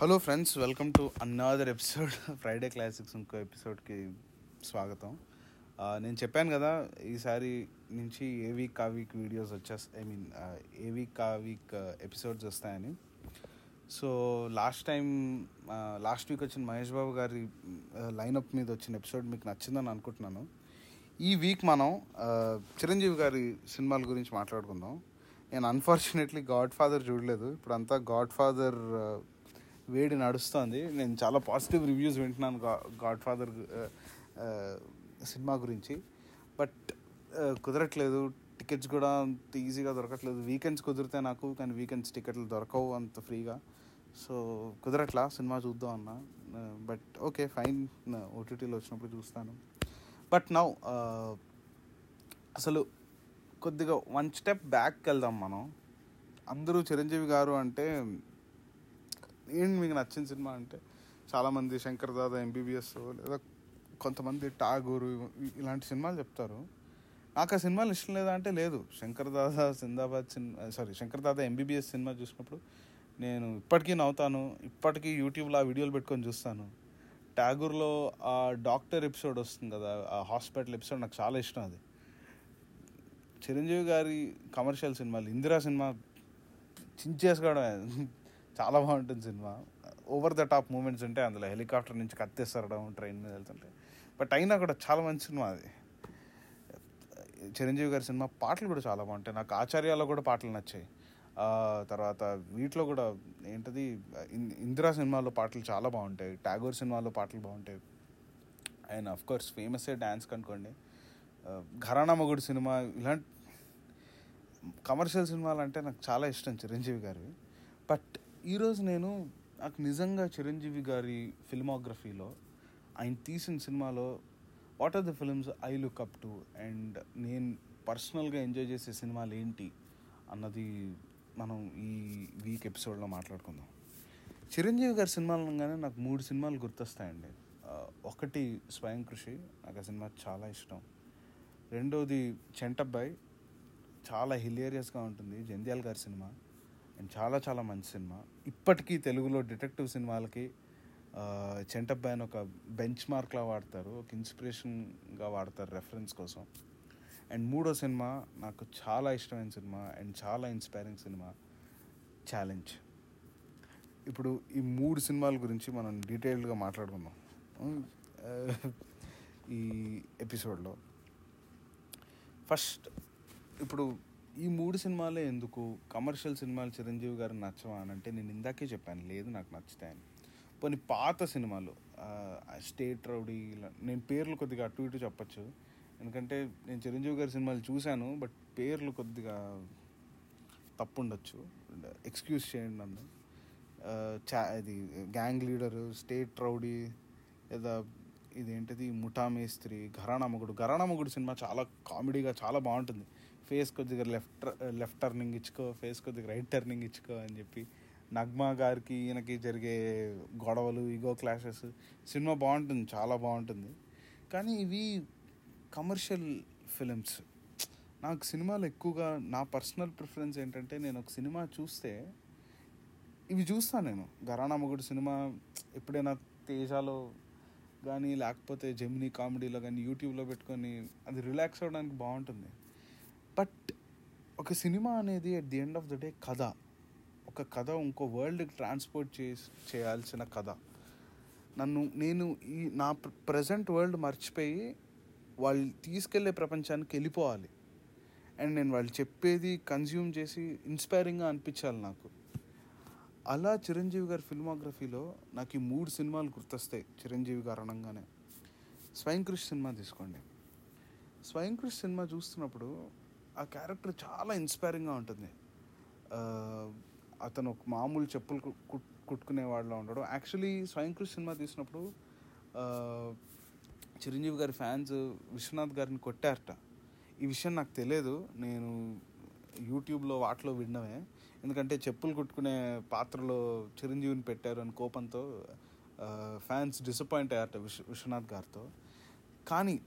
Hello friends welcome to another episode Friday classics ఇంకో ఎపిసోడ్కి స్వాగతం. నేను చెప్పాను కదా ఈసారి నుంచి ఏ వీక్ ఆ వీక్ వీడియోస్ వచ్చేస్తా ఐ మీన్ ఏ వీక్ ఆ వీక్ ఎపిసోడ్స్ వస్తాయని. So last time last week వచ్చిన మహేష్ బాబు గారి లైనప్ మీద వచ్చిన ఎపిసోడ్ మీకు నచ్చిందని అనుకుంటున్నాను. ఈ వీక్ మనం చిరంజీవి గారి సినిమాల గురించి మాట్లాడుకుందాం. నేను అన్ఫార్చునేట్లీ గాడ్ ఫాదర్ చూడలేదు. ఇప్పుడు అంతా గాడ్ ఫాదర్ వేడి నడుస్తుంది. నేను చాలా పాజిటివ్ రివ్యూస్ వింటున్నాను గా గాడ్ ఫాదర్ సినిమా గురించి. బట్ కుదరట్లేదు. టికెట్స్ కూడా అంత ఈజీగా దొరకట్లేదు. వీకెండ్స్ కుదిరితే నాకు కానీ వీకెండ్స్ టికెట్లు దొరకవు అంత ఫ్రీగా సో కుదరట్లా సినిమా చూద్దాం అన్న. బట్ ఓకే ఫైన్ ఓటీటీలో వచ్చినప్పుడు చూస్తాను. బట్ నౌ అసలు కొద్దిగా వన్ స్టెప్ బ్యాక్ వెళ్దాం మనం. అందరూ చిరంజీవి గారు అంటే ఏంటి మీకు నచ్చిన సినిమా అంటే? చాలామంది శంకర్ దాదా ఎంబీబీఎస్ లేదా కొంతమంది ఠాగూరు ఇలాంటి సినిమాలు చెప్తారు. నాకు ఆ సినిమాలు ఇష్టం లేదా అంటే లేదు. శంకర్ దాదా సిందాబాద్ సినిమా సారీ శంకర్ దాదా ఎంబీబీఎస్ సినిమా చూసినప్పుడు నేను ఇప్పటికీ నవ్వుతాను. ఇప్పటికీ యూట్యూబ్లో ఆ వీడియోలు పెట్టుకొని చూస్తాను. ట్యాగూర్లో ఆ డాక్టర్ ఎపిసోడ్ వస్తుంది కదా ఆ హాస్పిటల్ ఎపిసోడ్ నాకు చాలా ఇష్టం అది. చిరంజీవి గారి కమర్షియల్ సినిమాలు ఇందిరా సినిమా చించేసుకోవడమే. చాలా బాగుంటుంది సినిమా. ఓవర్ ద టాప్ మూమెంట్స్ ఉంటాయి అందులో హెలికాప్టర్ నుంచి కత్తేసరడం ట్రైన్ మీద వెళ్తుంటే. బట్ అయినా కూడా చాలా మంచి సినిమా అది. చిరంజీవి గారి సినిమా పాటలు కూడా చాలా బాగుంటాయి. నాకు ఆచార్యాలో కూడా పాటలు నచ్చాయి. తర్వాత వీటిలో కూడా ఏంటది ఇన్- ఇందిరా సినిమాలో పాటలు చాలా బాగుంటాయి. టాగోర్ సినిమాలో పాటలు బాగుంటాయి. And of course famous dance కనుకోండి Gharana మొగుడు సినిమా ఇలాంటి కమర్షియల్ సినిమాలు అంటే నాకు చాలా ఇష్టం చిరంజీవి గారివి. బట్ ఈరోజు నేను నాకు నిజంగా చిరంజీవి గారి ఫిల్మోగ్రఫీలో ఆయన తీసిన సినిమాలో what are the films I look up to and నేను పర్సనల్గా ఎంజాయ్ చేసే సినిమాలు ఏంటి అన్నది మనం ఈ వీక్ ఎపిసోడ్లో మాట్లాడుకుందాం. చిరంజీవి గారి సినిమాలు అనగానే నాకు మూడు సినిమాలు గుర్తొస్తాయండి. ఒకటి స్వయం కృషి నాకు ఆ సినిమా చాలా ఇష్టం. రెండోది చెంటబ్బాయ్ చాలా హిలేరియస్గా ఉంటుంది జంధ్యాల గారి సినిమా. అండ్ చాలా చాలా మంచి సినిమా. ఇప్పటికీ తెలుగులో డిటెక్టివ్ సినిమాలకి చెంటబ్బాయి అని ఒక బెంచ్ మార్క్లా వాడతారు ఒక ఇన్స్పిరేషన్గా వాడతారు రెఫరెన్స్ కోసం. అండ్ మూడో సినిమా నాకు చాలా ఇష్టమైన సినిమా అండ్ చాలా ఇన్స్పైరింగ్ సినిమా ఛాలెంజ్. ఇప్పుడు ఈ మూడు సినిమాల గురించి మనం డీటెయిల్డ్గా మాట్లాడుకుందాం. ఈ ఎపిసోడ్లో. ఫస్ట్ ఇప్పుడు ఈ మూడు సినిమాలే ఎందుకు? కమర్షియల్ సినిమాలు చిరంజీవి గారు నచ్చవా అని అంటే నేను ఇందాకే చెప్పాను లేదు నాకు నచ్చుతాయని. కొన్ని పాత సినిమాలు స్టేట్ రౌడీ ఇలా నేను పేర్లు కొద్దిగా అటు ఇటు చెప్పచ్చు. ఎందుకంటే నేను చిరంజీవి గారి సినిమాలు చూశాను బట్ పేర్లు కొద్దిగా తప్పుండొచ్చు. ఎక్స్క్యూజ్ చేయండి నన్ను. చా ఇది గ్యాంగ్ లీడరు స్టేట్ రౌడీ లేదా ఇదేంటిది ముఠా మేస్త్రి ఘరానా మొగుడు. ఘరానా మొగుడు సినిమా చాలా కామెడీగా చాలా బాగుంటుంది. ఫేస్ కొద్దిగా లెఫ్ట్ లెఫ్ట్ టర్నింగ్ ఇచ్చుకో ఫేస్ కొద్దిగా రైట్ టర్నింగ్ ఇచ్చుకో అని చెప్పి నగ్మా గారికి ఈయనకి జరిగే గొడవలు ఈగో క్లాషెస్ సినిమా బాగుంటుంది చాలా బాగుంటుంది. కానీ ఇవి కమర్షియల్ ఫిలిమ్స్. నాకు సినిమాలు ఎక్కువగా నా పర్సనల్ ప్రిఫరెన్స్ ఏంటంటే నేను ఒక సినిమా చూస్తే ఇవి చూస్తాను నేను. ఘరానా మొగుడు సినిమా ఎప్పుడైనా తేజాలో కానీ లేకపోతే జెమినీ కామెడీలో కానీ యూట్యూబ్లో పెట్టుకొని అది రిలాక్స్ అవ్వడానికి బాగుంటుంది. బట్ ఒక సినిమా అనేది at the end of the day కథ. ఒక కథ ఇంకో వరల్డ్కి ట్రాన్స్పోర్ట్ చే చేయాల్సిన కథ. నన్ను నేను ఈ నా ప్రజెంట్ వరల్డ్ మర్చిపోయి వాళ్ళు తీసుకెళ్ళే ప్రపంచానికి వెళ్ళిపోవాలి. అండ్ నేను వాళ్ళు చెప్పేది కన్జ్యూమ్ చేసి ఇన్స్పైరింగ్గా అనిపించాలి నాకు. అలా చిరంజీవి గారి ఫిల్మోగ్రఫీలో నాకు ఈ మూడు సినిమాలు గుర్తొస్తాయి. చిరంజీవి గారు అనగానే. స్వయంకృష్ సినిమా తీసుకోండి. స్వయంకృష్ సినిమా చూస్తున్నప్పుడు ఆ క్యారెక్టర్ చాలా ఇన్స్పైరింగ్గా ఉంటుంది. అతను ఒక మామూలు చెప్పులు కుట్- కుట్టుకునేవాడిలో ఉండడం. యాక్చువల్లీ స్వయంకృష్ సినిమా తీసినప్పుడు చిరంజీవి గారి ఫ్యాన్స్ విశ్వనాథ్ గారిని కొట్టారట. ఈ విషయం నాకు తెలియదు. నేను యూట్యూబ్లో వాటిలో విన్నవే. ఎందుకంటే చెప్పులు కుట్టుకునే పాత్రలో చిరంజీవిని పెట్టారు అని కోపంతో ఫ్యాన్స్ డిసప్పాయింట్ అయ్యారట విశ్వ విశ్వనాథ్ గారితో. కానీ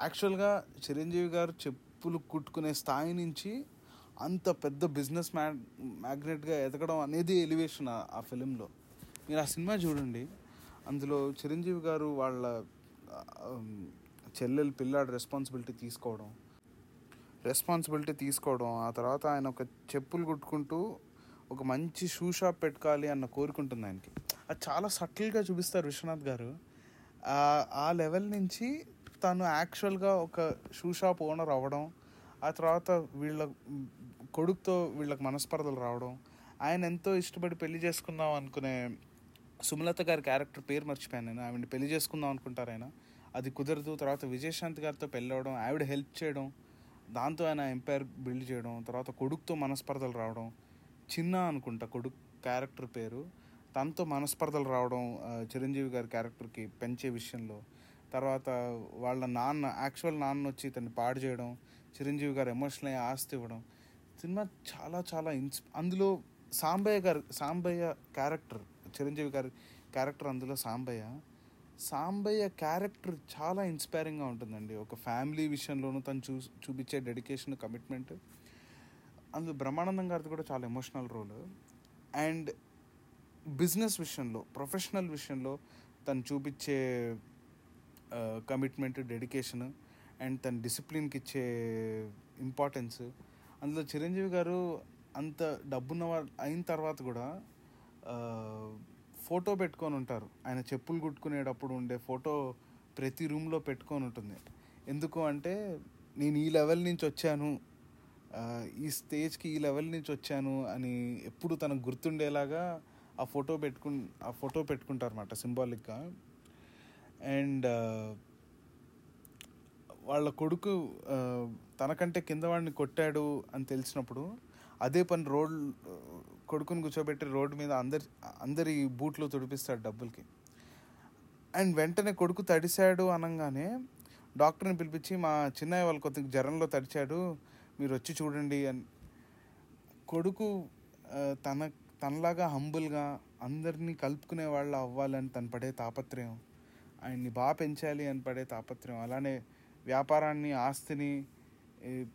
యాక్చువల్గా చిరంజీవి గారు చెప్పులు కుట్టుకునే స్థాయి నుంచి అంత పెద్ద బిజినెస్ మ్యా మ్యాగ్నెట్గా ఎదగడం అనేది ఎలివేషన్ ఆ- ఫిలింలో మీరు ఆ సినిమా చూడండి. అందులో చిరంజీవి గారు వాళ్ళ చెల్లెలు పిల్లాడు రెస్పాన్సిబిలిటీ తీసుకోవడం. రెస్పాన్సిబిలిటీ తీసుకోవడం. ఆ తర్వాత ఆయన ఒక చెప్పులు కుట్టుకుంటూ ఒక మంచి షూ షాప్ పెట్టుకోవాలి అన్న కోరుకుంటుంది ఆయనకి. అది చాలా సటిల్గా చూపిస్తారు విశ్వనాథ్ గారు. ఆ లెవెల్ నుంచి తను యాక్చువల్గా ఒక షూ షాప్ ఓనర్ అవ్వడం ఆ తర్వాత వీళ్ళ కొడుకుతో వీళ్ళకి మనస్పర్ధలు రావడం ఆయన ఎంతో ఇష్టపడి పెళ్ళి చేసుకుందాం అనుకునే సుమలత గారి క్యారెక్టర్ పేరు మర్చిపోయాను నేను. ఆవిడ పెళ్ళి చేసుకుందాం అనుకుంటారు ఆయన. అది కుదరదు. తర్వాత విజయశాంత్ గారితో పెళ్ళవడం ఆవిడ హెల్ప్ చేయడం దాంతో ఆయన ఎంపైర్ బిల్డ్ చేయడం తర్వాత కొడుకుతో మనస్పర్ధలు రావడం చిన్న అనుకుంటా కొడుకు క్యారెక్టర్ పేరు. తనతో మనస్పర్ధలు రావడం చిరంజీవి గారి క్యారెక్టర్కి పెంచే విషయంలో. తర్వాత వాళ్ళ నాన్న యాక్చువల్ నాన్న వచ్చి తను పాడు చేయడం చిరంజీవి గారు ఎమోషనల్ అయ్యి ఆస్తి ఇవ్వడం సినిమా చాలా చాలా ఇన్స్ అందులో సాంబయ్య గారు సాంబయ్య క్యారెక్టర్ చిరంజీవి గారి క్యారెక్టర్ అందులో సాంబయ్య. సాంబయ్య క్యారెక్టర్ చాలా ఇన్స్పైరింగ్గా ఉంటుందండి. ఒక ఫ్యామిలీ విషయంలోనూ తను చూ చూపించే డెడికేషన్ కమిట్మెంట్ అందులో బ్రహ్మానందం గారిది కూడా చాలా ఎమోషనల్ రోల్ అండ్ బిజినెస్ విషయంలో ప్రొఫెషనల్ విషయంలో తను చూపించే కమిట్మెంట్ డెడికేషన్ అండ్ తన డిసిప్లిన్కి ఇచ్చే ఇంపార్టెన్స్. అందులో చిరంజీవి గారు అంత డబ్బున్న అయిన తర్వాత కూడా ఫోటో పెట్టుకొని ఉంటారు. ఆయన చెప్పులు కుట్టుకునేటప్పుడు ఉండే ఫోటో ప్రతి రూమ్లో పెట్టుకొని ఉంటుంది. ఎందుకు అంటే నేను ఈ లెవెల్ నుంచి వచ్చాను ఈ స్టేజ్కి ఈ లెవెల్ నుంచి వచ్చాను అని ఎప్పుడు తనకు గుర్తుండేలాగా ఆ ఫోటో పెట్టుకు ఆ ఫోటో పెట్టుకుంటారన్నమాట సింబాలిక్గా. అండ్ వాళ్ళ కొడుకు తనకంటే కింద వాడిని కొట్టాడు అని తెలిసినప్పుడు అదే పని రోడ్ కొడుకుని కూర్చోబెట్టి రోడ్డు మీద అందరి అందరి బూట్లు తుడిపిస్తాడు డబ్బులకి. అండ్ వెంటనే కొడుకు తడిశాడు అనగానే డాక్టర్ని పిలిపించి మా చిన్నయ్య వాళ్ళు కొద్దిగా జ్వరంలో తడిచాడు మీరు వచ్చి చూడండి అని. కొడుకు తన తనలాగా హంబుల్గా అందరినీ కలుపుకునే వాళ్ళు అవ్వాలని తను పడే తాపత్రయం. ఆయన్ని బాగా పెంచాలి అని పడే తాపత్రయం. అలానే వ్యాపారాన్ని ఆస్తిని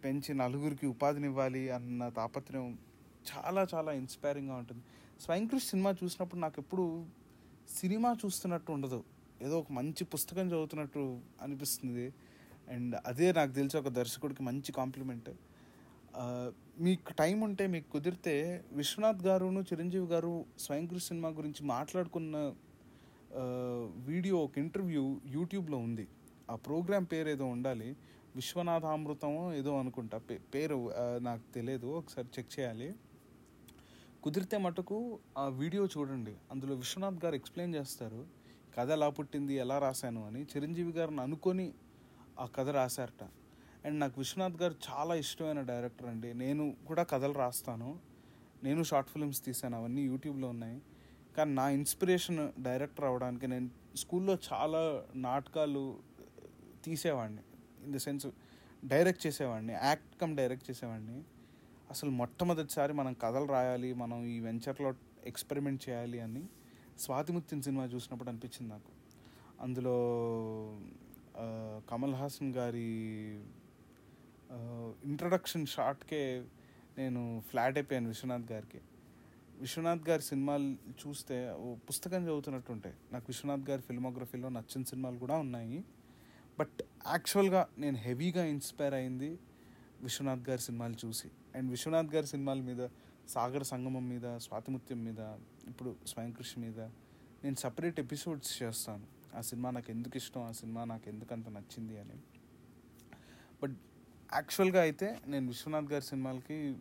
పెంచి నలుగురికి ఉపాధినివ్వాలి అన్న తాపత్రయం చాలా చాలా ఇన్స్పైరింగ్గా ఉంటుంది. స్వయం సినిమా చూసినప్పుడు నాకు ఎప్పుడు సినిమా చూస్తున్నట్టు ఉండదు. ఏదో ఒక మంచి పుస్తకం చదువుతున్నట్టు అనిపిస్తుంది. అండ్ అదే నాకు తెలిసి ఒక దర్శకుడికి మంచి కాంప్లిమెంట్. మీకు టైం ఉంటే మీకు కుదిరితే విశ్వనాథ్ గారును చిరంజీవి గారు స్వయం సినిమా గురించి మాట్లాడుకున్న వీడియో ఒక ఇంటర్వ్యూ యూట్యూబ్లో ఉంది. ఆ ప్రోగ్రామ్ పేరు ఏదో ఉండాలి. విశ్వనాథామృతం ఏదో అనుకుంటా. పే- పేరు నాకు తెలియదు. ఒకసారి చెక్ చేయాలి. కుదిరితే మటుకు ఆ వీడియో చూడండి. అందులో విశ్వనాథ్ గారు ఎక్స్ప్లెయిన్ చేస్తారు. కథ ఎలా పుట్టింది ఎలా రాశాను అని. చిరంజీవి గారిని అనుకొని ఆ కథ రాశారట. అండ్ నాకు విశ్వనాథ్ గారు చాలా ఇష్టమైన డైరెక్టర్ అండి. నేను కూడా కథలు రాస్తాను. నేను షార్ట్ ఫిల్మ్స్ తీసాను అవన్నీ యూట్యూబ్లో ఉన్నాయి. కానీ నా ఇన్స్పిరేషన్ డైరెక్టర్ అవడానికి నేను స్కూల్లో చాలా నాటకాలు తీసేవాడిని. ఇన్ ద సెన్స్ డైరెక్ట్ చేసేవాడిని యాక్ట్ కమ్ డైరెక్ట్ చేసేవాడిని. అసలు మొట్టమొదటిసారి మనం కథలు రాయాలి మనం ఈ వెంచర్లో ఎక్స్పెరిమెంట్ చేయాలి అని స్వాతిముత్యం సినిమా చూసినప్పుడు అనిపించింది నాకు. అందులో కమల్ హాసన్ గారి ఇంట్రడక్షన్ షాట్కే నేను ఫ్లాట్ అయిపోయాను విశ్వనాథ్ గారికి. విశ్వనాథ్ గారి సినిమాలు చూస్తే ఓ పుస్తకం చదువుతున్నట్టు ఉంటాయి నాకు విశ్వనాథ్ గారి ఫిల్మోగ్రఫీలో నచ్చిన సినిమాలు కూడా ఉన్నాయి. బట్ యాక్చువల్గా నేను హెవీగా ఇన్స్పైర్ అయింది విశ్వనాథ్ గారి సినిమాలు చూసి. అండ్ విశ్వనాథ్ గారి సినిమాల మీద సాగర సంగమం మీద స్వాతిముత్యం మీద ఇప్పుడు స్వయం కృషి మీద నేను సపరేట్ ఎపిసోడ్స్ చేస్తాను. ఆ సినిమా నాకు ఎందుకు ఇష్టం? ఆ సినిమా నాకు ఎందుకు అంత నచ్చింది అని. బట్ యాక్చువల్గా అయితే నేను విశ్వనాథ్ గారి సినిమాలకి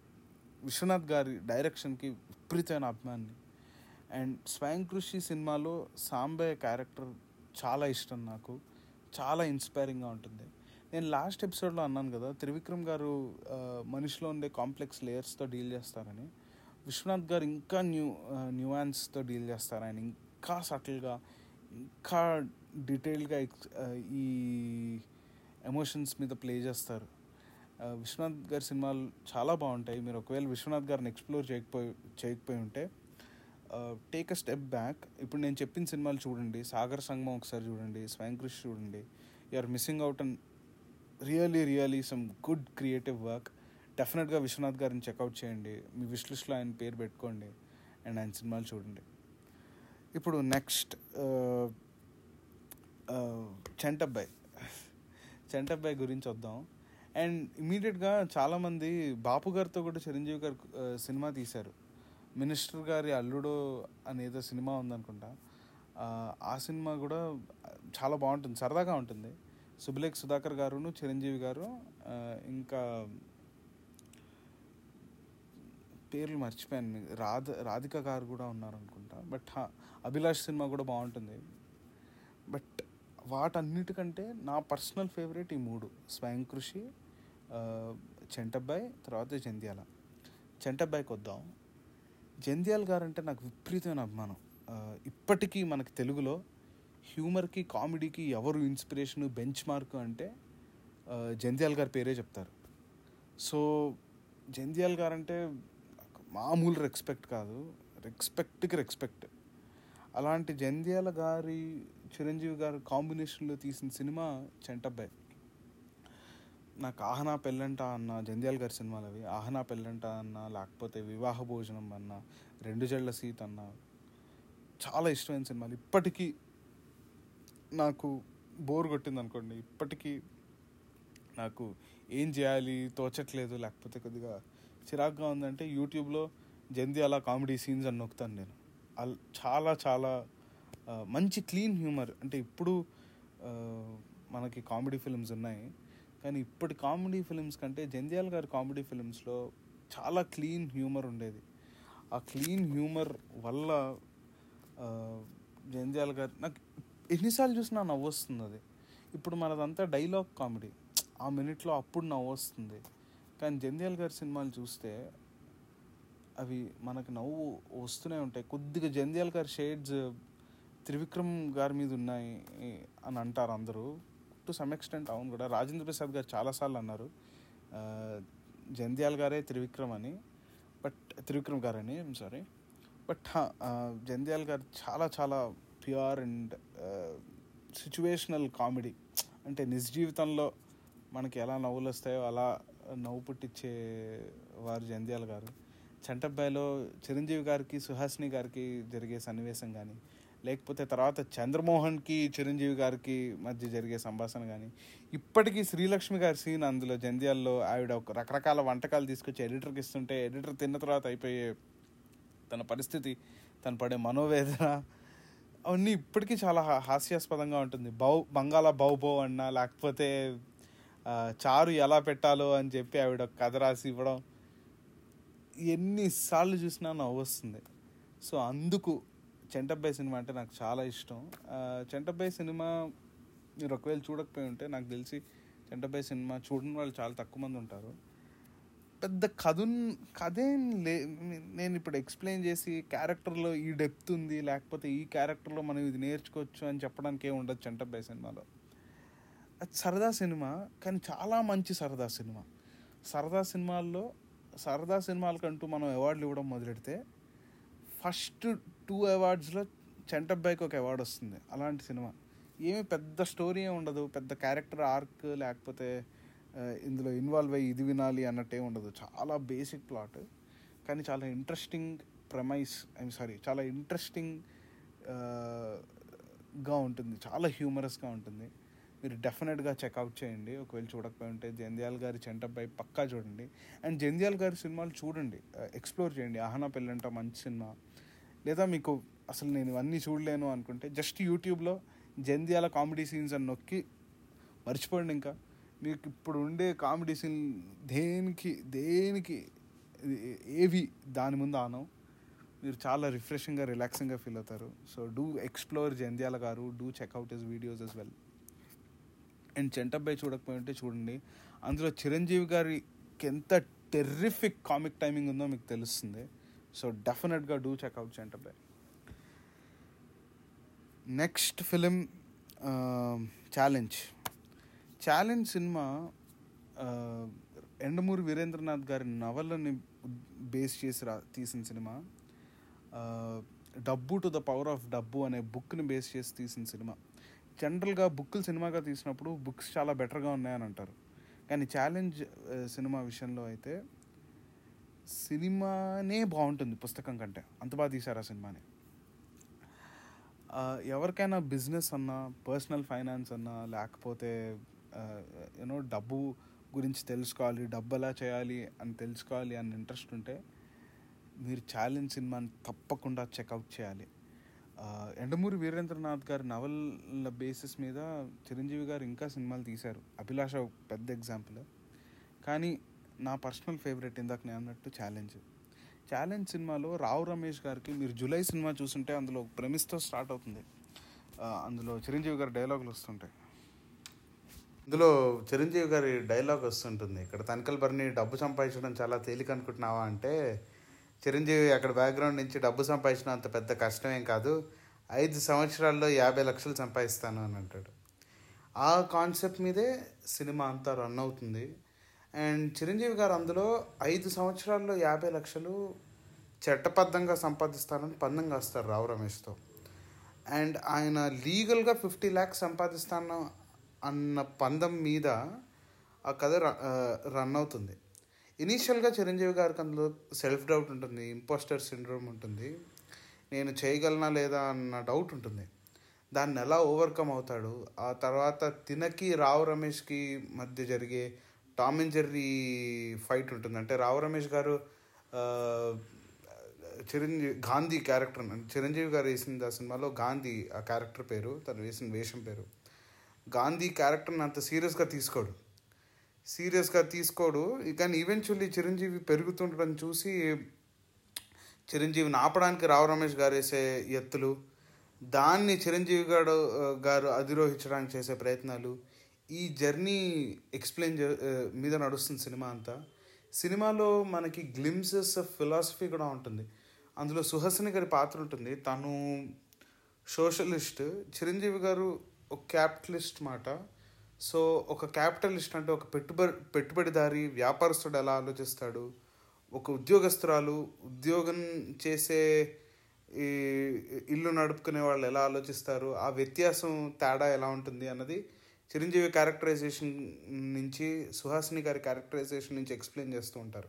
విశ్వనాథ్ గారి డైరెక్షన్కి విపరీతమైన అభిమాని. అండ్ స్వయం కృషి సినిమాలో సాంబయ్య క్యారెక్టర్ చాలా ఇష్టం నాకు. చాలా ఇన్స్పైరింగ్గా ఉంటుంది. నేను లాస్ట్ ఎపిసోడ్లో అన్నాను కదా త్రివిక్రమ్ గారు మనిషిలో ఉండే కాంప్లెక్స్ లేయర్స్తో డీల్ చేస్తారని. విశ్వనాథ్ గారు ఇంకా న్యూ న్యూయాన్స్తో డీల్ చేస్తారు. ఆయన ఇంకా సటిల్గా ఇంకా డీటెయిల్గా ఈ ఎమోషన్స్ మీద ప్లే చేస్తారు. విశ్వనాథ్ గారి సినిమాలు చాలా బాగుంటాయి. మీరు ఒకవేళ విశ్వనాథ్ గారిని ఎక్స్ప్లోర్ చేయకపోయి చేయకపోయి ఉంటే టేక్ అ స్టెప్ బ్యాక్ ఇప్పుడు నేను చెప్పిన సినిమాలు చూడండి. సాగర్ సంగమం ఒకసారి చూడండి. స్వయం కృషి చూడండి you are missing out on really really some good creative work డెఫినెట్గా విశ్వనాథ్ గారిని చెక్అవుట్ చేయండి. మీ విష్లిస్ట్లో ఆయన పేరు పెట్టుకోండి అండ్ ఆయన సినిమాలు చూడండి. ఇప్పుడు నెక్స్ట్ చెంటబ్బాయి. చెంటబ్బాయి గురించి వద్దాం అండ్ ఇమీడియట్గా చాలామంది బాపు గారితో కూడా చిరంజీవి గారు సినిమా తీశారు. మినిస్టర్ గారి అల్లుడు అనేదో సినిమా ఉందనుకుంటా. ఆ, సినిమా కూడా చాలా బాగుంటుంది సరదాగా ఉంటుంది. సుబిలేఖ్ సుధాకర్ గారును చిరంజీవి గారు ఇంకా పేర్లు మర్చిపోయాను రాధ రాధిక గారు కూడా ఉన్నారు అనుకుంటా బట్ అభిలాష్ సినిమా కూడా బాగుంటుంది. బట్ వాటన్నిటికంటే నా పర్సనల్ ఫేవరెట్ ఈ మూడు స్వయం కృషి చెంటబ్బాయ్ తర్వాత జంధ్యాల. చెంటబ్బాయికి వద్దాం. జంధ్యాల గారు అంటే నాకు విపరీతమైన అభిమానం. ఇప్పటికీ మనకి తెలుగులో హ్యూమర్కి కామెడీకి ఎవరు ఇన్స్పిరేషన్ బెంచ్ మార్క్ అంటే జంధ్యాల గారి పేరే చెప్తారు. సో జంధ్యాల గారు అంటే మామూలు రెస్పెక్ట్ కాదు. రెస్పెక్ట్కి రెస్పెక్ట్. అలాంటి జంధ్యాల గారి చిరంజీవి గారు కాంబినేషన్లో తీసిన సినిమా చెంటబ్బాయ్. నాకు ఆహనా పెళ్ళంట అన్న జంధ్యాల గారి సినిమాలు అవి ఆహనా పెళ్ళంట అన్న లేకపోతే వివాహ భోజనం అన్న రెండు జళ్ళ సీత అన్న చాలా ఇష్టమైన సినిమాలు. ఇప్పటికీ నాకు బోర్ కొట్టింది అనుకోండి. ఇప్పటికీ నాకు ఏం చేయాలి తోచట్లేదు లేకపోతే కొద్దిగా చిరాగ్గా ఉందంటే యూట్యూబ్లో జంధ్యాల కామెడీ సీన్స్ అని నొక్కుతాను నేను. చాలా చాలా మంచి క్లీన్ హ్యూమర్. అంటే ఇప్పుడు మనకి కామెడీ ఫిల్మ్స్ ఉన్నాయి. కానీ ఇప్పటి కామెడీ ఫిల్మ్స్ కంటే జంధ్యాల గారి కామెడీ ఫిలిమ్స్లో చాలా క్లీన్ హ్యూమర్ ఉండేది. ఆ క్లీన్ హ్యూమర్ వల్ల జంధ్యాల గారు నాకు ఎన్నిసార్లు చూసినా నవ్వు వస్తుంది అది. ఇప్పుడు మనదంతా డైలాగ్ కామెడీ. ఆ మినిట్లో అప్పుడు నవ్వు వస్తుంది కానీ జంధ్యాల గారి సినిమాలు చూస్తే అవి మనకు నవ్వు వస్తూనే ఉంటాయి. కొద్దిగా జంధ్యాల గారి షేడ్స్ త్రివిక్రమ్ గారి మీద ఉన్నాయి అని అంటారు అందరూ. టు సమ్ ఎక్స్టెంట్ అవును కూడా. రాజేంద్ర ప్రసాద్ గారు చాలాసార్లు అన్నారు. జంధ్యాల గారే త్రివిక్రమ్ అని. బట్ త్రివిక్రమ్ గారని? సారీ బట్ జంధ్యాల గారు చాలా చాలా ప్యూర్ అండ్ సిచ్యువేషనల్ కామెడీ. అంటే నిజ జీవితంలో మనకి ఎలా నవ్వులు వస్తాయో అలా నవ్వు పుట్టించే వారు జంధ్యాల గారు. చంటబ్బాయిలో చిరంజీవి గారికి సుహాసిని గారికి జరిగే సన్నివేశం కానీ లేకపోతే తర్వాత చంద్రమోహన్కి చిరంజీవి గారికి మధ్య జరిగే సంభాషణ కానీ ఇప్పటికీ శ్రీలక్ష్మి గారి సీన్ అందులో జంధ్యాల్లో ఆవిడ ఒక రకరకాల వంటకాలు తీసుకొచ్చి ఎడిటర్కి ఇస్తుంటే ఎడిటర్ తిన్న తర్వాత అయిపోయే తన పరిస్థితి తను పడే మనోవేదన అవన్నీ ఇప్పటికీ చాలా హా- హాస్యాస్పదంగా ఉంటుంది. బౌ బంగాళ బౌబో అన్నా లేకపోతే చారు ఎలా పెట్టాలో అని చెప్పి ఆవిడ కథ రాసి ఇవ్వడం ఎన్నిసార్లు చూసినా నవ్వు వస్తుంది సో అందుకు చెంటబ్బాయి సినిమా అంటే నాకు చాలా ఇష్టం. ఆ, చెంటబ్బాయి సినిమా మీరు ఒకవేళ చూడకపోయి ఉంటే నాకు తెలిసి చెంటబ్బాయి సినిమా చూడని వాళ్ళు చాలా తక్కువ మంది ఉంటారు. పెద్ద కథన్ కథేం లే నేను ఇప్పుడు ఎక్స్ప్లెయిన్ చేసి క్యారెక్టర్లో ఈ డెప్త్ ఉంది లేకపోతే ఈ క్యారెక్టర్లో మనం ఇది నేర్చుకోవచ్చు అని చెప్పడానికి ఏమి ఉండదు చెంటబ్బాయి సినిమాలో. అది సరదా సినిమా కానీ చాలా మంచి సరదా సినిమా. సరదా సినిమాల్లో సరదా సినిమాలకంటూ మనం అవార్డులు ఇవ్వడం మొదలెడితే ఫస్ట్ టూ అవార్డ్స్లో చెంటబ్బాయికి ఒక అవార్డు వస్తుంది. అలాంటి సినిమా. ఏమి పెద్ద స్టోరీ ఉండదు. పెద్ద క్యారెక్టర్ ఆర్క్ లేకపోతే ఇందులో ఇన్వాల్వ్ అయ్యి ఇది వినాలి అన్నట్టే ఉండదు. చాలా బేసిక్ ప్లాట్. కానీ చాలా ఇంట్రెస్టింగ్ ప్రమైస్ ఐమ్ సారీ చాలా ఇంట్రెస్టింగ్గా ఉంటుంది. చాలా హ్యూమరస్గా ఉంటుంది. మీరు డెఫినెట్గా చెక్అవుట్ చేయండి. ఒకవేళ చూడకపోయి ఉంటే జంధ్యాల గారి చెంటబ్బాయి పక్కా చూడండి. అండ్ జంధ్యాల గారి సినిమాలు చూడండి. ఎక్స్ప్లోర్ చేయండి. ఆహనా పెళ్ళంట మంచి సినిమా. లేదా మీకు అసలు నేను ఇవన్నీ చూడలేను అనుకుంటే జస్ట్ యూట్యూబ్లో జంధ్యాల కామెడీ సీన్స్ అని నొక్కి మర్చిపోండి ఇంకా. మీకు ఇప్పుడు ఉండే కామెడీ సీన్ దేనికి దేనికి ఏవి దాని ముందు ఆనవు మీరు చాలా రిఫ్రెషింగ్గా రిలాక్సింగ్గా ఫీల్ అవుతారు. సో డూ ఎక్స్ప్లోర్ జంధ్యాల గారు do check out his videos as well. And Chantabbai చూడకపోయి ఉంటే చూడండి అందులో చిరంజీవి గారికి ఎంత టెర్రిఫిక్ కామిక్ టైమింగ్ ఉందో మీకు తెలుస్తుంది. సో డెఫినెట్గా do check out by next film challenge challenge cinema Yandamuri Veerendranath గారి నవలని బేస్ చేసి రా తీసిన సినిమా డబ్బు టు ద పవర్ ఆఫ్ డబ్బు అనే బుక్ని బేస్ చేసి తీసిన సినిమా జనరల్గా బుక్కులు సినిమాగా తీసినప్పుడు బుక్స్ చాలా బెటర్గా ఉన్నాయని అంటారు. కానీ ఛాలెంజ్ సినిమా uh, విషయంలో అయితే సినిమానే బాగుంటుంది పుస్తకం కంటే. అంత బాగా తీశారు ఆ సినిమాని uh, ఎవరికైనా బిజినెస్ అన్నా పర్సనల్ ఫైనాన్స్ అన్నా లేకపోతే uh, యూనో డబ్బు గురించి తెలుసుకోవాలి డబ్బు ఎలా చేయాలి అని తెలుసుకోవాలి అని ఇంట్రెస్ట్ ఉంటే మీరు ఛాలెంజ్ సినిమాని తప్పకుండా చెక్అవుట్ చేయాలి. Uh, ఎండమూరి వీరేంద్రనాథ్ గారి నవల బేసిస్ మీద చిరంజీవి గారు ఇంకా సినిమాలు తీశారు. అభిలాష పెద్ద ఎగ్జాంపుల్. కానీ నా పర్సనల్ ఫేవరెట్ ఇందాక నేను అన్నట్టు ఛాలెంజ్. ఛాలెంజ్ సినిమాలో రావు రమేష్ గారికి మీరు జూలై సినిమా చూసుంటే అందులో ప్రెమిస్తో స్టార్ట్ అవుతుంది. అందులో చిరంజీవి గారి డైలాగులు వస్తుంటాయి. ఇందులో చిరంజీవి గారి డైలాగ్ వస్తుంటుంది. ఇక్కడ తనకల్ బర్ని డబ్బు సంపాదించడం చాలా తేలిక అనుకుంటున్నావా అంటే చిరంజీవి అక్కడ బ్యాక్గ్రౌండ్ నుంచి డబ్బు సంపాదించడం అంత పెద్ద కష్టమేం కాదు. ఐదు సంవత్సరాల్లో యాభై లక్షలు సంపాదిస్తాను అని అంటాడు. ఆ కాన్సెప్ట్ మీదే సినిమా అంతా రన్ అవుతుంది. అండ్ చిరంజీవి గారు అందులో ఐదు సంవత్సరాల్లో యాభై లక్షలు చట్టబద్ధంగా సంపాదిస్తానని పందెం కాస్తారు రావు రమేష్తో. అండ్ ఆయన లీగల్గా ఫిఫ్టీ ల్యాక్స్ సంపాదిస్తాను అన్న పందం మీద ఆ కథ ర- రన్ అవుతుంది. ఇనీషియల్గా చిరంజీవి గారికి అందులో సెల్ఫ్ డౌట్ ఉంటుంది ఇంపోస్టర్ సిండ్రోమ్ ఉంటుంది నేను చేయగలనా లేదా అన్న డౌట్ ఉంటుంది. దాన్ని ఎలా ఓవర్కమ్ అవుతాడు ఆ తర్వాత తినకి రావు రమేష్కి మధ్య జరిగే టామ్ అండ్ జెర్రీ ఫైట్ ఉంటుంది. అంటే రావు రమేష్ గారు చిరంజీవి గాంధీ క్యారెక్టర్ చిరంజీవి గారు వేసిన ఆ సినిమాలో గాంధీ ఆ క్యారెక్టర్ పేరు తను వేసిన వేషం పేరు. గాంధీ క్యారెక్టర్ని అంత సీరియస్గా తీసుకోడు. సీరియస్గా తీసుకోడు. కానీ ఈవెన్చువల్లీ చిరంజీవి పెరుగుతుండడం చూసి చిరంజీవిని ఆపడానికి రావు రమేష్ గారు వేసే ఎత్తులు దాన్ని చిరంజీవి గారు గారు అధిరోహించడానికి చేసే ప్రయత్నాలు ఈ జర్నీ ఎక్స్ప్లెయిన్ మీద నడుస్తుంది సినిమా అంతా. సినిమాలో మనకి గ్లిమ్సెస్ ఆఫ్ ఫిలాసఫీ కూడా ఉంటుంది. అందులో సుహసిని గారి పాత్ర ఉంటుంది. తను సోషలిస్ట్. చిరంజీవి గారు ఒక క్యాపిటలిస్ట్ మాట. సో ఒక క్యాపిటలిస్ట్ అంటే ఒక పెట్టుబడి పెట్టుబడిదారి వ్యాపారస్తుడు ఎలా ఆలోచిస్తాడు? ఒక ఉద్యోగస్తురాలు ఉద్యోగం చేసే ఈ ఇల్లు నడుపుకునే వాళ్ళు ఎలా ఆలోచిస్తారు? ఆ వ్యత్యాసం తేడా ఎలా ఉంటుంది అన్నది చిరంజీవి క్యారెక్టరైజేషన్ నుంచి సుహాసిని గారి క్యారెక్టరైజేషన్ నుంచి ఎక్స్ప్లెయిన్ చేస్తూ ఉంటారు.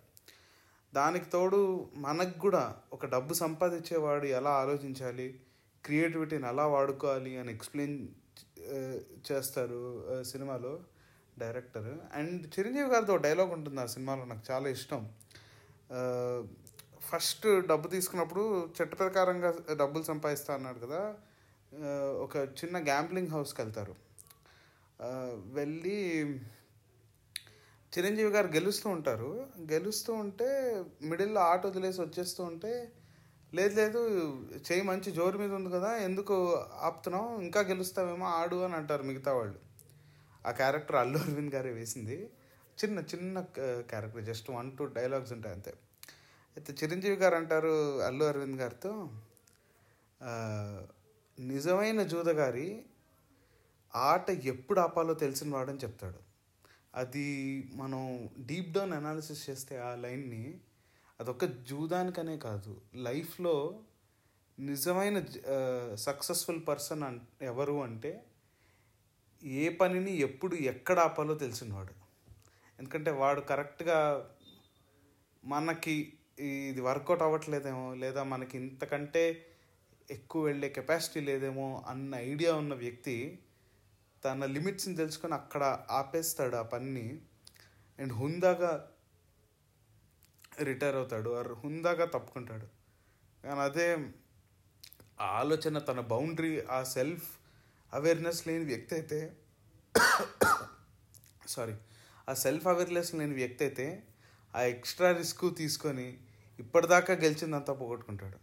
దానికి తోడు మనకు కూడా ఒక డబ్బు సంపాదించేవాడు ఎలా ఆలోచించాలి? క్రియేటివిటీని ఎలా వాడుకోవాలి అని ఎక్స్ప్లెయిన్ చేస్తారు సినిమాలో డైరెక్టర్ అండ్ చిరంజీవి గారితో డైలాగ్ ఉంటుంది ఆ సినిమాలో నాకు చాలా ఇష్టం. ఫస్ట్ డబ్బు తీసుకున్నప్పుడు చట్ట ప్రకారంగా డబ్బులు సంపాదిస్తా అన్నాడు కదా ఒక చిన్న గ్యాంబ్లింగ్ హౌస్కి వెళ్తారు. వెళ్ళి చిరంజీవి గారు గెలుస్తూ ఉంటారు. గెలుస్తూ ఉంటే మిడిల్లో ఆట వదిలేసి వచ్చేస్తూ ఉంటే లేదు లేదు చేయి మంచి జోరు మీద ఉంది కదా ఎందుకు ఆపుతున్నావు? ఇంకా గెలుస్తావేమో ఆడు అని అంటారు మిగతా వాళ్ళు. ఆ క్యారెక్టర్ అల్లు అరవింద్ గారే వేసింది. చిన్న చిన్న character just one two dialogues ఉంటాయి అంతే. అయితే చిరంజీవి గారు అంటారు అల్లు అరవింద్ గారితో నిజమైన జూదగారి ఆట ఎప్పుడు ఆపాలో తెలిసిన వాడని చెప్తాడు. అది మనం డీప్ డౌన్ అనాలిసిస్ చేస్తే ఆ లైన్ని అదొక జూదానికనే కాదు. లైఫ్లో నిజమైన సక్సెస్ఫుల్ పర్సన్ అన్ ఎవరు అంటే ఏ పనిని ఎప్పుడు ఎక్కడ ఆపాలో తెలిసినవాడు ఎందుకంటే వాడు కరెక్ట్గా మనకి ఇది వర్కౌట్ అవ్వట్లేదేమో లేదా మనకి ఇంతకంటే ఎక్కువ వెళ్ళే కెపాసిటీ లేదేమో అన్న ఐడియా ఉన్న వ్యక్తి తన లిమిట్స్ని తెలుసుకొని అక్కడ ఆపేస్తాడు ఆ పనిని. అండ్ హుందాగా రిటైర్ అవుతాడు. ఆర్ హుందాగా తప్పుకుంటాడు. కానీ అదే ఆ ఆలోచన తన బౌండరీ ఆ సెల్ఫ్ అవేర్నెస్ లేని వ్యక్తి అయితే సారీ ఆ సెల్ఫ్ అవేర్నెస్ లేని వ్యక్తి అయితే ఆ ఎక్స్ట్రా రిస్క్ తీసుకొని ఇప్పటిదాకా గెలిచిందంతా పోగొట్టుకుంటాడు.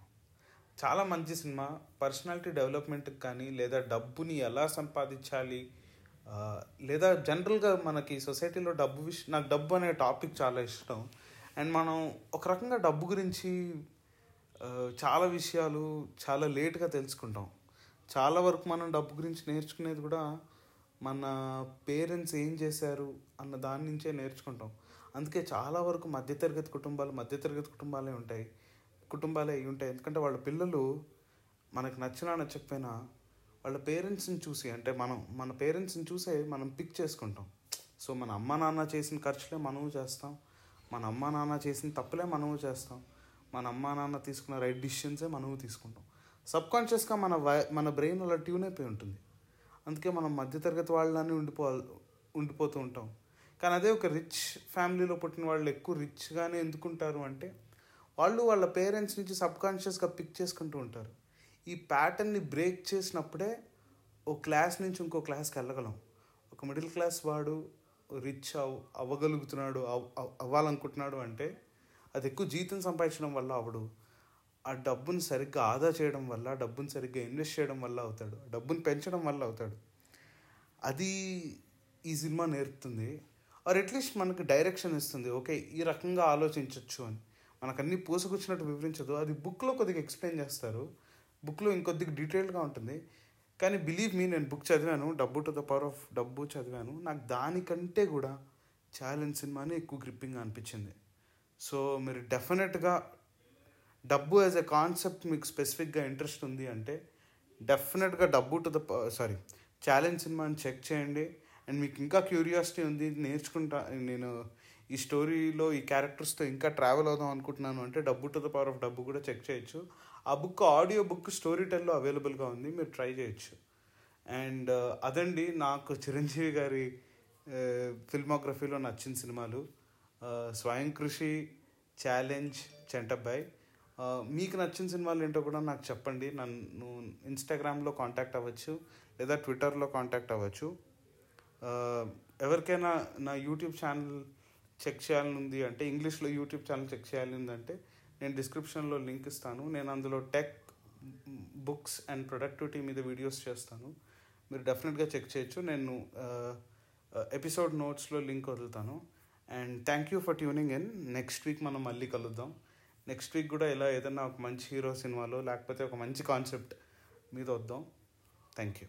చాలా మంచి సినిమా. పర్సనాలిటీ డెవలప్మెంట్కి కానీ లేదా డబ్బుని ఎలా సంపాదించాలి లేదా జనరల్గా మనకి సొసైటీలో డబ్బు విషయం నాకు డబ్బు అనే టాపిక్ చాలా ఇష్టం. అండ్ మనం ఒక రకంగా డబ్బు గురించి చాలా విషయాలు చాలా లేట్గా తెలుసుకుంటాం. చాలా వరకు మనం డబ్బు గురించి నేర్చుకునేది కూడా మన పేరెంట్స్ ఏం చేశారు అన్న దాని నుంచే నేర్చుకుంటాం. అందుకే చాలా వరకు మధ్యతరగతి కుటుంబాలు మధ్యతరగతి కుటుంబాలే ఉంటాయి. కుటుంబాలే అయి ఉంటాయి. ఎందుకంటే వాళ్ళ పిల్లలు మనకు నచ్చినా నచ్చకపోయినా వాళ్ళ పేరెంట్స్ని చూసి అంటే మనం మన పేరెంట్స్ని చూసే మనం పిక్ చేసుకుంటాం. సో మన అమ్మ నాన్న చేసిన ఖర్చులే మనము చేస్తాం. మన అమ్మ నాన్న చేసిన తప్పులే మనము చేస్తాం. మన అమ్మ నాన్న తీసుకున్న రైట్ డిసిషన్సే మనము తీసుకుంటాం. సబ్కాన్షియస్గా మన వై మన బ్రెయిన్ అలా ట్యూన్ అయిపోయి ఉంటుంది. అందుకే మనం మధ్యతరగతి వాళ్ళని ఉండిపో ఉండిపోతూ ఉంటాం. కానీ అదే ఒక రిచ్ ఫ్యామిలీలో పుట్టిన వాళ్ళు ఎక్కువ రిచ్గానే ఎందుకుంటారు అంటే వాళ్ళు వాళ్ళ పేరెంట్స్ నుంచి సబ్కాన్షియస్గా పిక్ చేసుకుంటూ ఉంటారు. ఈ ప్యాటర్న్ని బ్రేక్ చేసినప్పుడే ఓ క్లాస్ నుంచి ఇంకో క్లాస్కి వెళ్ళగలం. ఒక మిడిల్ క్లాస్ వాడు రిచ్ అవ్ అవ్వగలుగుతున్నాడు అవ్- అవ్వాలనుకుంటున్నాడు అంటే అది ఎక్కువ జీతం సంపాదించడం వల్ల అవడు ఆ డబ్బుని సరిగ్గా ఆదా చేయడం వల్ల డబ్బుని సరిగ్గా ఇన్వెస్ట్ చేయడం వల్ల అవుతాడు. డబ్బును పెంచడం వల్ల అవుతాడు. అది ఈ సినిమా నేర్పుతుంది. ఆర్ అట్లీస్ట్ మనకు డైరెక్షన్ ఇస్తుంది. ఓకే ఈ రకంగా ఆలోచించవచ్చు అని. మనకు అన్ని పూసకొచ్చినట్టు వివరించదు. అది బుక్లో కొద్దిగా ఎక్స్ప్లెయిన్ చేస్తారు. బుక్లో ఇంకొద్దిగా డీటెయిల్గా ఉంటుంది. కానీ బిలీవ్ మీ నేను బుక్ చదివాను డబ్బు టు ద పవర్ ఆఫ్ డబ్బు చదివాను నాకు దానికంటే కూడా ఛాలెంజ్ సినిమానే ఎక్కువ గ్రిప్పింగ్ అనిపించింది. సో మీరు డెఫినెట్గా డబ్బు యాజ్ ఎ కాన్సెప్ట్ మీకు స్పెసిఫిక్గా ఇంట్రెస్ట్ ఉంది అంటే డెఫినెట్గా డబ్బు టు ద సారీ ఛాలెంజ్ సినిమాని చెక్ చేయండి. అండ్ మీకు ఇంకా క్యూరియాసిటీ ఉంది నేర్చుకుంటా నేను ఈ స్టోరీలో ఈ క్యారెక్టర్స్తో ఇంకా ట్రావెల్ అవుదాం అనుకుంటున్నాను అంటే డబ్బు టు ద పవర్ ఆఫ్ డబ్బు కూడా చెక్ చేయొచ్చు. ఆ బుక్ ఆడియో బుక్ స్టోరీ టెల్లో అవైలబుల్గా ఉంది మీరు ట్రై చేయొచ్చు. అండ్ uh, అదండి నాకు చిరంజీవి గారి uh, ఫిల్మోగ్రఫీలో నచ్చిన సినిమాలు. Uh, స్వయం కృషి ఛాలెంజ్ చెంటబ్బాయి. మీకు నచ్చిన సినిమాలు ఏంటో కూడా నాకు చెప్పండి. నన్ను ఇన్స్టాగ్రామ్లో కాంటాక్ట్ అవ్వచ్చు లేదా ట్విట్టర్లో కాంటాక్ట్ అవ్వచ్చు. ఎవరికైనా నా యూట్యూబ్ ఛానల్ చెక్ చేయాలని ఉంది అంటే ఇంగ్లీష్లో యూట్యూబ్ ఛానల్ చెక్ చేయాలి ఉందంటే నేను డిస్క్రిప్షన్లో లింక్ ఇస్తాను. నేను అందులో టెక్ బుక్స్ అండ్ ప్రొడక్టివిటీ మీద వీడియోస్ చేస్తాను. మీరు డెఫినెట్గా చెక్ చేయొచ్చు. నేను ఎపిసోడ్ నోట్స్లో link వదులుతాను. And thank you for tuning in. Next week మనం మళ్ళీ కలుద్దాం. నెక్స్ట్ వీక్ కూడా ఇలా ఏదైనా ఒక మంచి హీరో సినిమాలో లేకపోతే ఒక మంచి కాన్సెప్ట్ మీద వద్దాం. Thank you.